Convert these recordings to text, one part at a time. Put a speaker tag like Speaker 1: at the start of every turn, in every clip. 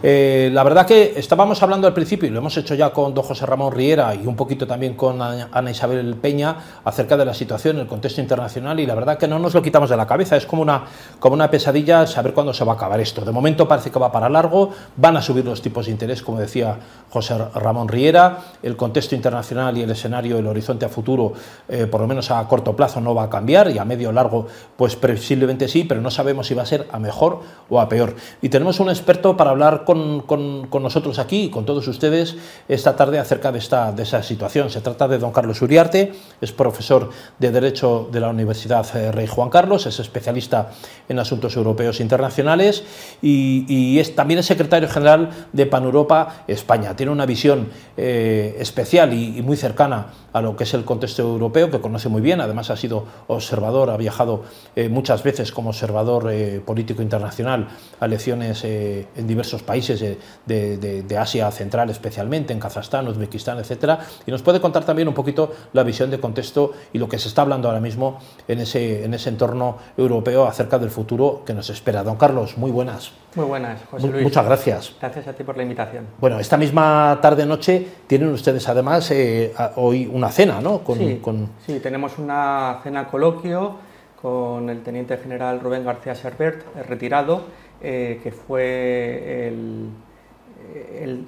Speaker 1: Eh, la verdad que estábamos hablando al principio, y lo hemos hecho ya con don José Ramón Riera y un poquito también con Ana Isabel Peña, acerca de la situación, el contexto internacional, y la verdad que no nos lo quitamos de la cabeza. Es como una, como una pesadilla saber cuándo se va a acabar esto. De momento parece que va para largo, van a subir los tipos de interés, como decía José Ramón Riera. El contexto internacional y el escenario, el horizonte a futuro, eh, por lo menos a corto plazo, no va a cambiar, y a medio largo, pues posiblemente sí, pero no sabemos si va a ser a mejor o a peor. Y tenemos un experto para hablar con, nosotros aquí con todos ustedes esta tarde acerca de, esta, de esa situación. Se trata de don Carlos Uriarte, es profesor de Derecho de la Universidad eh, Rey Juan Carlos, es especialista en asuntos europeos internacionales y, es, también es secretario general de Paneuropa España. Tiene una visión eh, especial y, muy cercana a lo que es el contexto europeo, que conoce muy bien, además ha sido observador, ha viajado eh, muchas veces como observador político internacional a elecciones en diversos países de, Asia Central, especialmente en Kazajstán, Uzbekistán, etcétera, y nos puede contar también un poquito la visión de contexto y lo que se está hablando ahora mismo en ese, en ese entorno europeo acerca del futuro que nos espera. Don Carlos, muy buenas.
Speaker 2: Muy buenas, José Luis.
Speaker 1: Muchas gracias.
Speaker 2: Gracias a ti por la invitación.
Speaker 1: Bueno, esta misma tarde-noche tienen ustedes además eh, hoy una cena, ¿no?
Speaker 2: sí, sí, tenemos una cena coloquio con el teniente general Rubén García Servert, retirado, eh, que fue el,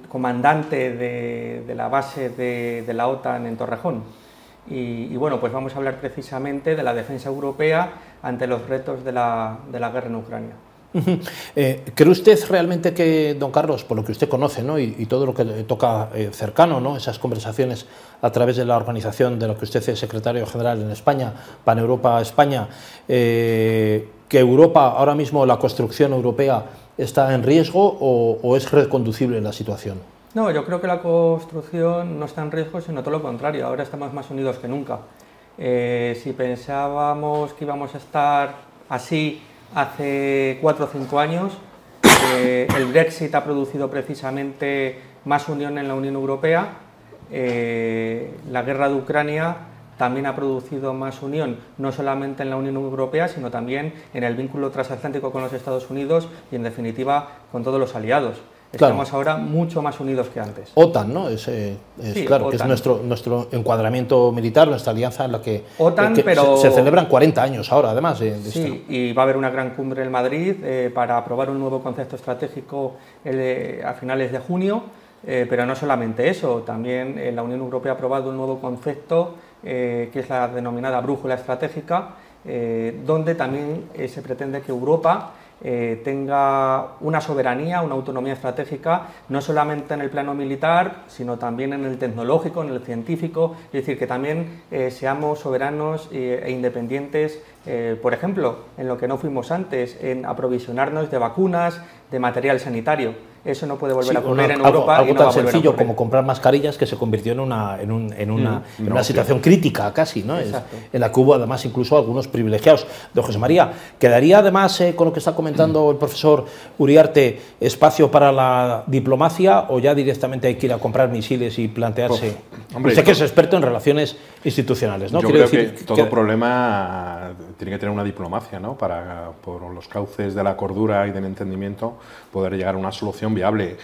Speaker 2: comandante de, la base de, la OTAN en Torrejón. Y, bueno, pues vamos a hablar precisamente de la defensa europea ante los retos de la, guerra en Ucrania.
Speaker 1: Eh, ¿Cree usted realmente que, don Carlos, por lo que usted conoce ¿no? y, todo lo que toca eh, cercano, ¿no? esas conversaciones a través de la organización de lo que usted es secretario general en España, Pan Europa España, que Europa, ahora mismo la construcción europea, está en riesgo o, es reconducible la situación?
Speaker 2: No, yo creo que la construcción no está en riesgo, sino todo lo contrario. Ahora estamos más unidos que nunca. Eh, si pensábamos que íbamos a estar así hace cuatro o cinco años, el Brexit ha producido precisamente más unión en la Unión Europea. Eh, la guerra de Ucrania también ha producido más unión, no solamente en la Unión Europea, sino también en el vínculo transatlántico con los Estados Unidos y, en definitiva, con todos los aliados. Estamos ahora mucho más unidos que antes.
Speaker 1: OTAN, ¿no? Es, claro, que es nuestro, nuestro encuadramiento militar, nuestra alianza en la que,
Speaker 2: OTAN, pero...
Speaker 1: se, celebran 40 años ahora, además.
Speaker 2: sí, y va a haber una gran cumbre en Madrid eh, para aprobar un nuevo concepto estratégico eh, a finales de junio, eh, pero no solamente eso, también la Unión Europea ha aprobado un nuevo concepto eh, que es la denominada brújula estratégica, eh, donde también eh, se pretende que Europa tenga una soberanía, una autonomía estratégica, no solamente en el plano militar, sino también en el tecnológico, en el científico, es decir, que también seamos soberanos e independientes, por ejemplo, en lo que no fuimos antes, en aprovisionarnos de vacunas, de material sanitario. Eso no puede volver a ocurrir en Europa.
Speaker 1: Algo, tan sencillo como comprar mascarillas que se convirtió en una, en, un, en una, mm, en una situación crítica casi, ¿no? en la que hubo además incluso algunos privilegiados. Don José María, ¿quedaría además, eh, con lo que está comentando el profesor Uriarte, espacio para la diplomacia o ya directamente hay que ir a comprar misiles y plantearse? Hombre, Usted que es experto en relaciones institucionales, ¿no?
Speaker 3: Yo creo decir, que todo problema tiene que tener una diplomacia, ¿no? Para, por los cauces de la cordura y del entendimiento, poder llegar a una solución viable.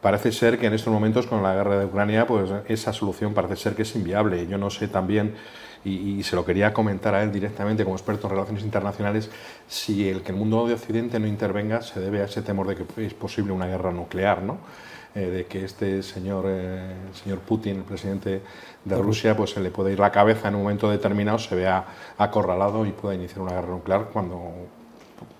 Speaker 3: Parece ser que en estos momentos con la guerra de Ucrania, pues esa solución parece ser que es inviable. Yo no sé también, y, se lo quería comentar a él directamente como experto en relaciones internacionales, si el que el mundo de Occidente no intervenga se debe a ese temor de que es posible una guerra nuclear, ¿no? Eh, de que este señor, eh, señor Putin, el presidente de Rusia, pues se le puede ir la cabeza en un momento determinado, se vea acorralado y pueda iniciar una guerra nuclear cuando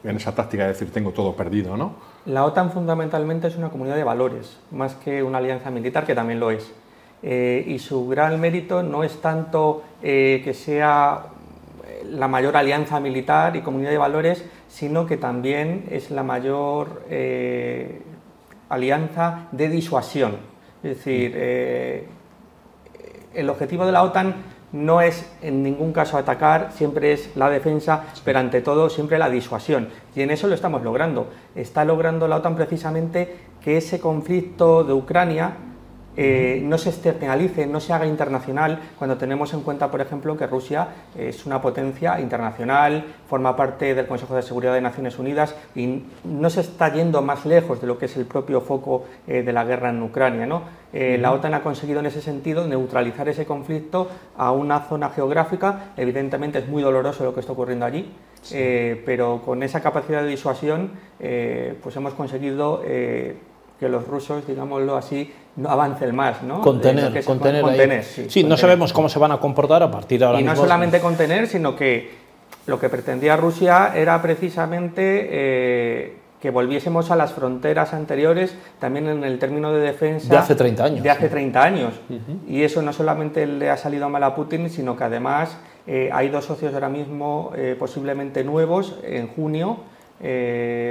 Speaker 3: en esa táctica de decir tengo todo perdido, ¿no?
Speaker 2: La OTAN fundamentalmente es una comunidad de valores, más que una alianza militar, que también lo es. Eh, y su gran mérito no es tanto que sea la mayor alianza militar y comunidad de valores, sino que también es la mayor alianza de disuasión. Es decir, el objetivo de la OTAN no es en ningún caso atacar, siempre es la defensa, pero ante todo siempre la disuasión. Y en eso lo estamos logrando. Está logrando la OTAN precisamente que ese conflicto de Ucrania eh, no se externalice, no se haga internacional, cuando tenemos en cuenta, por ejemplo, que Rusia es una potencia internacional, forma parte del Consejo de Seguridad de Naciones Unidas y no se está yendo más lejos de lo que es el propio foco eh, de la guerra en Ucrania. ¿no? Eh, la OTAN ha conseguido en ese sentido neutralizar ese conflicto a una zona geográfica, evidentemente es muy doloroso lo que está ocurriendo allí, pero con esa capacidad de disuasión pues hemos conseguido que los rusos, digámoslo así, no avancen más, ¿no?
Speaker 1: Contener, contener, Sí, no sabemos cómo se van a comportar a partir de ahora
Speaker 2: Y no solamente contener, sino que lo que pretendía Rusia era precisamente eh, que volviésemos a las fronteras anteriores, también en el término de defensa...
Speaker 1: De hace 30 años.
Speaker 2: De hace 30 años. Y eso no solamente le ha salido mal a Putin, sino que además eh, hay dos socios ahora mismo eh, posiblemente nuevos en junio,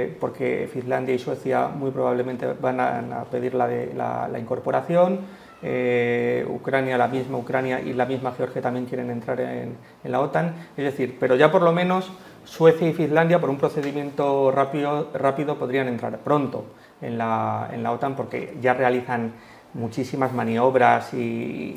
Speaker 2: porque Finlandia y Suecia muy probablemente van a, pedir la, incorporación. Eh, Ucrania, la misma Ucrania y la misma Georgia también quieren entrar en, la OTAN. Es decir, pero ya por lo menos Suecia y Finlandia, por un procedimiento rápido, podrían entrar pronto en la OTAN porque ya realizan muchísimas maniobras y,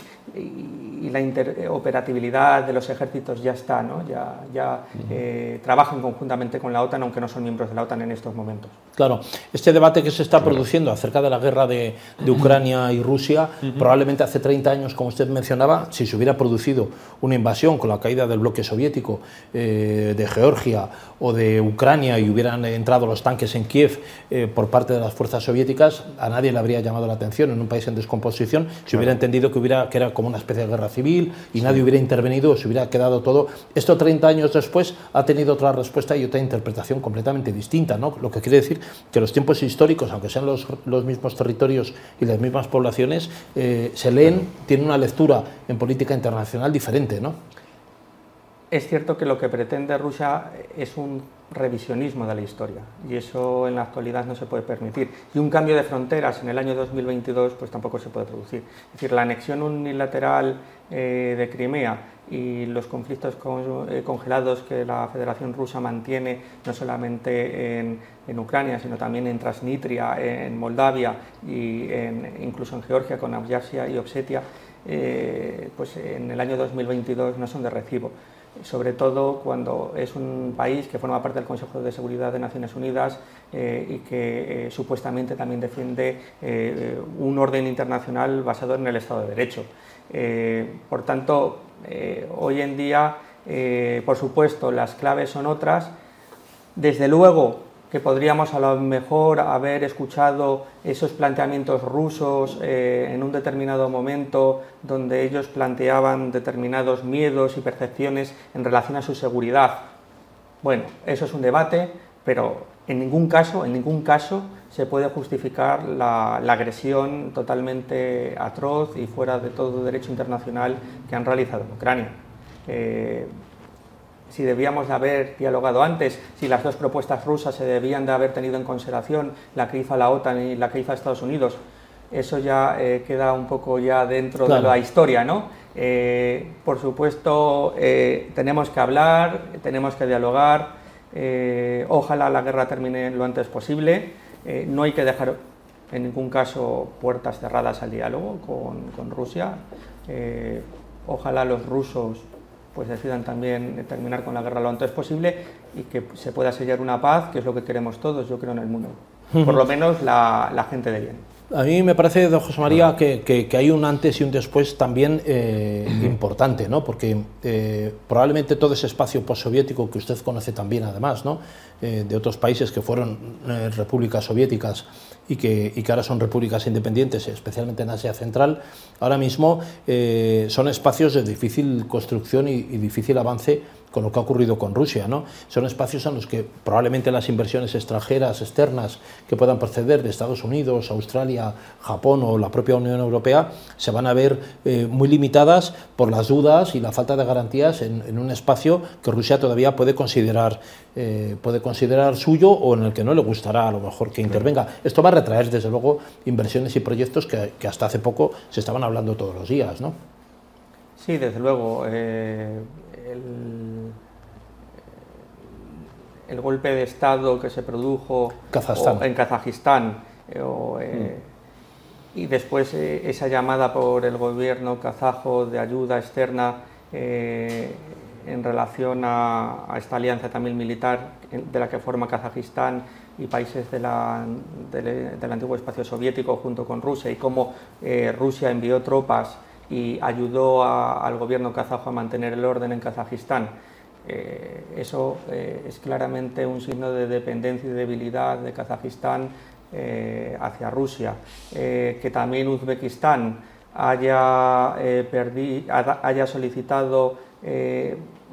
Speaker 2: la interoperatividad de los ejércitos ya está, ¿no? ya, ya eh, trabajan conjuntamente con la OTAN, aunque no son miembros de la OTAN en estos momentos.
Speaker 1: Claro, este debate que se está produciendo acerca de la guerra de, Ucrania y Rusia, probablemente hace 30 años, como usted mencionaba, si se hubiera producido una invasión con la caída del bloque soviético eh, de Georgia o de Ucrania y hubieran entrado los tanques en Kiev eh, por parte de las fuerzas soviéticas, a nadie le habría llamado la atención en un país en descomposición, se hubiera entendido que, hubiera, que era como una especie de guerra civil y nadie hubiera intervenido, se hubiera quedado todo. Esto 30 años después ha tenido otra respuesta y otra interpretación completamente distinta, ¿no? lo que quiere decir que los tiempos históricos, aunque sean los, los mismos territorios y las mismas poblaciones, eh, se leen, tienen una lectura en política internacional diferente. ¿no?
Speaker 2: Es cierto que lo que pretende Rusia es un revisionismo de la historia y eso en la actualidad no se puede permitir. Y un cambio de fronteras en el año 2022 pues tampoco se puede producir. Es decir, la anexión unilateral eh, de Crimea y los conflictos eh, congelados que la Federación Rusa mantiene no solamente en, Ucrania, sino también en Transnistria, en Moldavia y incluso en Georgia con Abjasia y Osetia, eh, pues en el año 2022 no son de recibo sobre todo cuando es un país que forma parte del Consejo de Seguridad de Naciones Unidas eh, y que eh, supuestamente también defiende eh, un orden internacional basado en el Estado de Derecho. por tanto, hoy en día, por supuesto, las claves son otras. Desde luego, que podríamos a lo mejor haber escuchado esos planteamientos rusos eh, en un determinado momento donde ellos planteaban determinados miedos y percepciones en relación a su seguridad. Bueno, eso es un debate, pero en ningún caso, en ningún caso se puede justificar la, agresión totalmente atroz y fuera de todo derecho internacional que han realizado en Ucrania. Eh, si debíamos de haber dialogado antes, si las dos propuestas rusas se debían de haber tenido en consideración, la que hizo la OTAN y la que hizo Estados Unidos. Eso ya eh, queda un poco ya dentro de la historia, ¿no? Eh, por supuesto, eh, tenemos que hablar, tenemos que dialogar. ojalá la guerra termine lo antes posible. no hay que dejar en ningún caso puertas cerradas al diálogo con, con Rusia. ojalá los rusos pues decidan también terminar con la guerra lo antes posible y que se pueda sellar una paz, que es lo que queremos todos, yo creo, en el mundo. Por lo menos la, gente de bien.
Speaker 1: A mí me parece, don José María, que, hay un antes y un después también eh, importante, ¿no? porque eh, probablemente todo ese espacio postsoviético que usted conoce también, además, ¿no? Eh, de otros países que fueron repúblicas soviéticas y que, y que, ahora son repúblicas independientes, especialmente en Asia Central, ahora mismo son espacios de difícil construcción y, y difícil avance con lo que ha ocurrido con Rusia. ¿no? Son espacios en los que probablemente las inversiones extranjeras, externas, que puedan proceder de Estados Unidos, Australia, Japón o la propia Unión Europea, se van a ver eh, muy limitadas por las dudas y la falta de garantías en, un espacio que Rusia todavía puede considerar, eh, puede considerar suyo o en el que no le gustará a lo mejor que intervenga. Esto va a retraer, desde luego, inversiones y proyectos que, que hasta hace poco se estaban hablando todos los días. ¿no?
Speaker 2: Sí, desde luego. Eh, el, golpe de Estado que se produjo
Speaker 1: en
Speaker 2: Kazajistán eh, mm. y después esa llamada por el gobierno kazajo de ayuda externa en relación a, esta alianza también militar de la que forma Kazajistán y países del antiguo espacio soviético junto con Rusia y cómo Rusia envió tropas y ayudó al gobierno kazajo a mantener el orden en Kazajistán. Eh, eso eh, es claramente un signo de dependencia y debilidad de Kazajistán eh, hacia Rusia. que también Uzbekistán haya, haya solicitado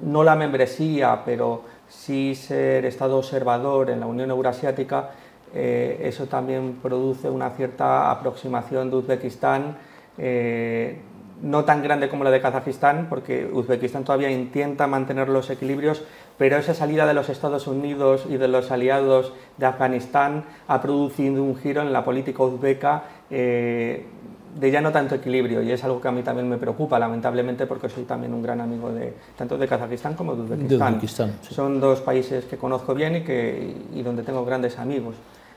Speaker 2: no la membresía, pero sí ser Estado observador en la Unión Eurasiática, eso también produce una cierta aproximación de Uzbekistán no tan grande como la de Kazajistán, porque Uzbekistán todavía intenta mantener los equilibrios, pero esa salida de los Estados Unidos y de los aliados de Afganistán ha producido un giro en la política uzbeca eh, de ya no tanto equilibrio, y es algo que a mí también me preocupa, lamentablemente, porque soy también un gran amigo de tanto de Kazajistán como de Uzbekistán. Son dos países que conozco bien y, que, y donde tengo grandes amigos.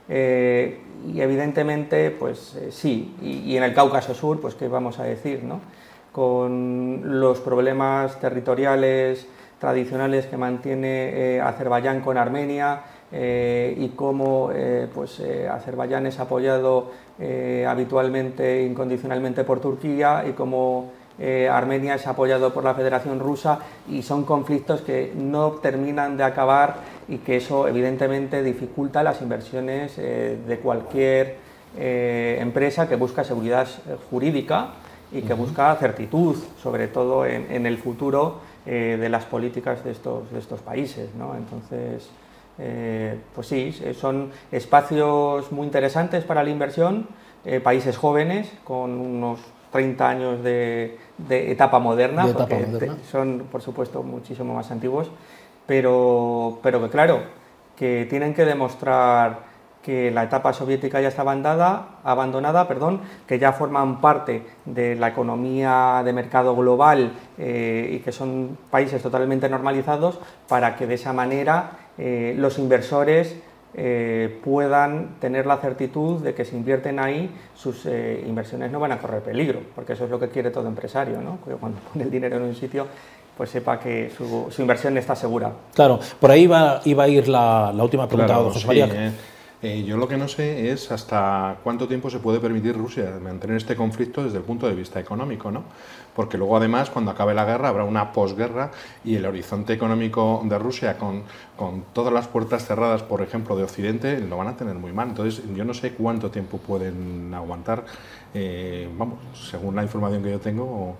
Speaker 2: Eh, y evidentemente, pues eh, sí, y, en el Cáucaso Sur, pues qué vamos a decir, ¿no? Con los problemas territoriales tradicionales que mantiene eh, Azerbaiyán con Armenia y cómo pues, Azerbaiyán es apoyado habitualmente, incondicionalmente por Turquía y cómo Armenia es apoyado por la Federación Rusa y son conflictos que no terminan de acabar y que eso evidentemente dificulta las inversiones eh, de cualquier eh, empresa que busca seguridad eh, jurídica y que busca certitud, sobre todo en, el futuro de las políticas de estos, de estos países. ¿no? Entonces, pues sí, son espacios muy interesantes para la inversión, países jóvenes con unos 30 años de, etapa moderna, porque son, por supuesto, muchísimo más antiguos pero, pero que claro, que tienen que demostrar que la etapa soviética ya está abandonada, abandonada perdón, que ya forman parte de la economía de mercado global eh, y que son países totalmente normalizados para que de esa manera eh, los inversores eh, puedan tener la certitud de que si invierten ahí, sus inversiones no van a correr peligro, porque eso es lo que quiere todo empresario, ¿no? cuando pone el dinero en un sitio pues sepa que su, inversión está segura.
Speaker 1: Claro, por ahí iba, iba a ir la, última pregunta, José María.
Speaker 3: Eh, eh, yo lo que no sé es hasta cuánto tiempo se puede permitir Rusia mantener este conflicto desde el punto de vista económico, ¿no? Porque luego además cuando acabe la guerra habrá una posguerra y el horizonte económico de Rusia con, con todas las puertas cerradas, por ejemplo, de Occidente, lo van a tener muy mal. Entonces yo no sé cuánto tiempo pueden aguantar, eh, vamos, según la información que yo tengo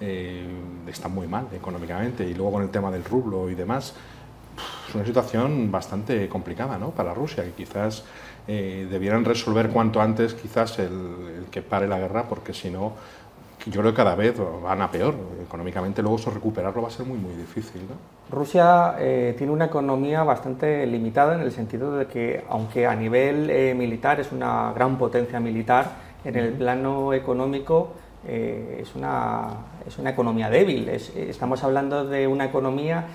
Speaker 3: eh, está muy mal económicamente y luego con el tema del rublo y demás, es una situación bastante complicada ¿no? para Rusia, que quizás eh, debieran resolver cuanto antes quizás el, que pare la guerra, porque si no, yo creo que cada vez van a peor. Económicamente luego eso recuperarlo va a ser muy, muy difícil. ¿no?
Speaker 2: Rusia eh, tiene una economía bastante limitada en el sentido de que, aunque a nivel eh, militar es una gran potencia militar, en el plano económico eh, es, una, es, una, economía débil. estamos hablando de una economía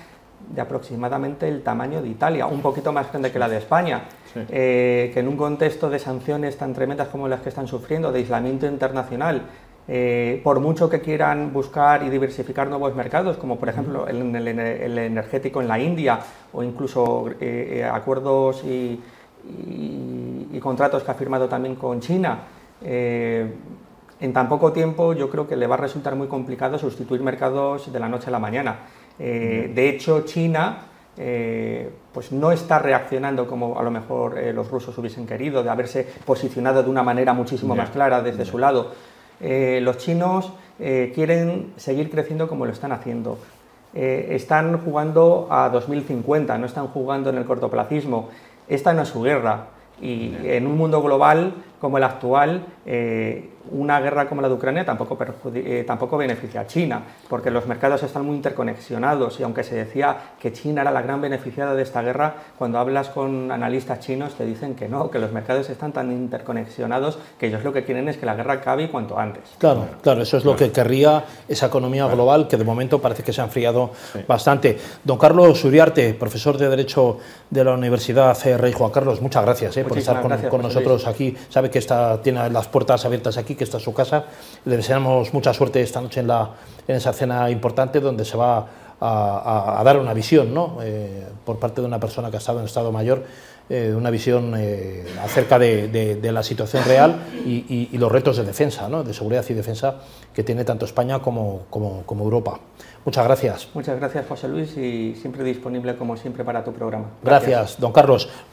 Speaker 2: de aproximadamente el tamaño de Italia, un poquito más grande que la de España, eh, que en un contexto de sanciones tan tremendas como las que están sufriendo, de aislamiento internacional, eh, por mucho que quieran buscar y diversificar nuevos mercados, como por ejemplo el, el, energético en la India o incluso acuerdos y, y, contratos que ha firmado también con China, en tan poco tiempo yo creo que le va a resultar muy complicado sustituir mercados de la noche a la mañana. Eh, de hecho, China eh, pues no está reaccionando como a lo mejor eh, los rusos hubiesen querido, de haberse posicionado de una manera muchísimo más clara desde su lado. los chinos quieren seguir creciendo como lo están haciendo. están jugando a 2050, no están jugando en el cortoplacismo. Esta no es su guerra. Y en un mundo global como el actual, una guerra como la de Ucrania tampoco, eh, tampoco beneficia a China, porque los mercados están muy interconexionados y aunque se decía que China era la gran beneficiada de esta guerra, cuando hablas con analistas chinos te dicen que no, que los mercados están tan interconexionados que ellos lo que quieren es que la guerra acabe cuanto antes.
Speaker 1: Claro, claro, eso es lo que querría esa economía global que de momento parece que se ha enfriado bastante. Don Carlos Uriarte, profesor de Derecho de la Universidad Rey Juan Carlos, muchas gracias eh, por estar con, nosotros aquí. Sabe que está, tiene las puertas abiertas aquí aquí, que está en su casa. Le deseamos mucha suerte esta noche en, la, en esa cena importante donde se va a, dar una visión ¿no? Eh, por parte de una persona que ha estado en estado mayor, eh, una visión eh, acerca de, la situación real y, los retos de defensa, ¿no? de seguridad y defensa que tiene tanto España como, como, como Europa. Muchas gracias.
Speaker 2: Muchas gracias, José Luis, y siempre disponible como siempre para tu programa.
Speaker 1: gracias don Carlos.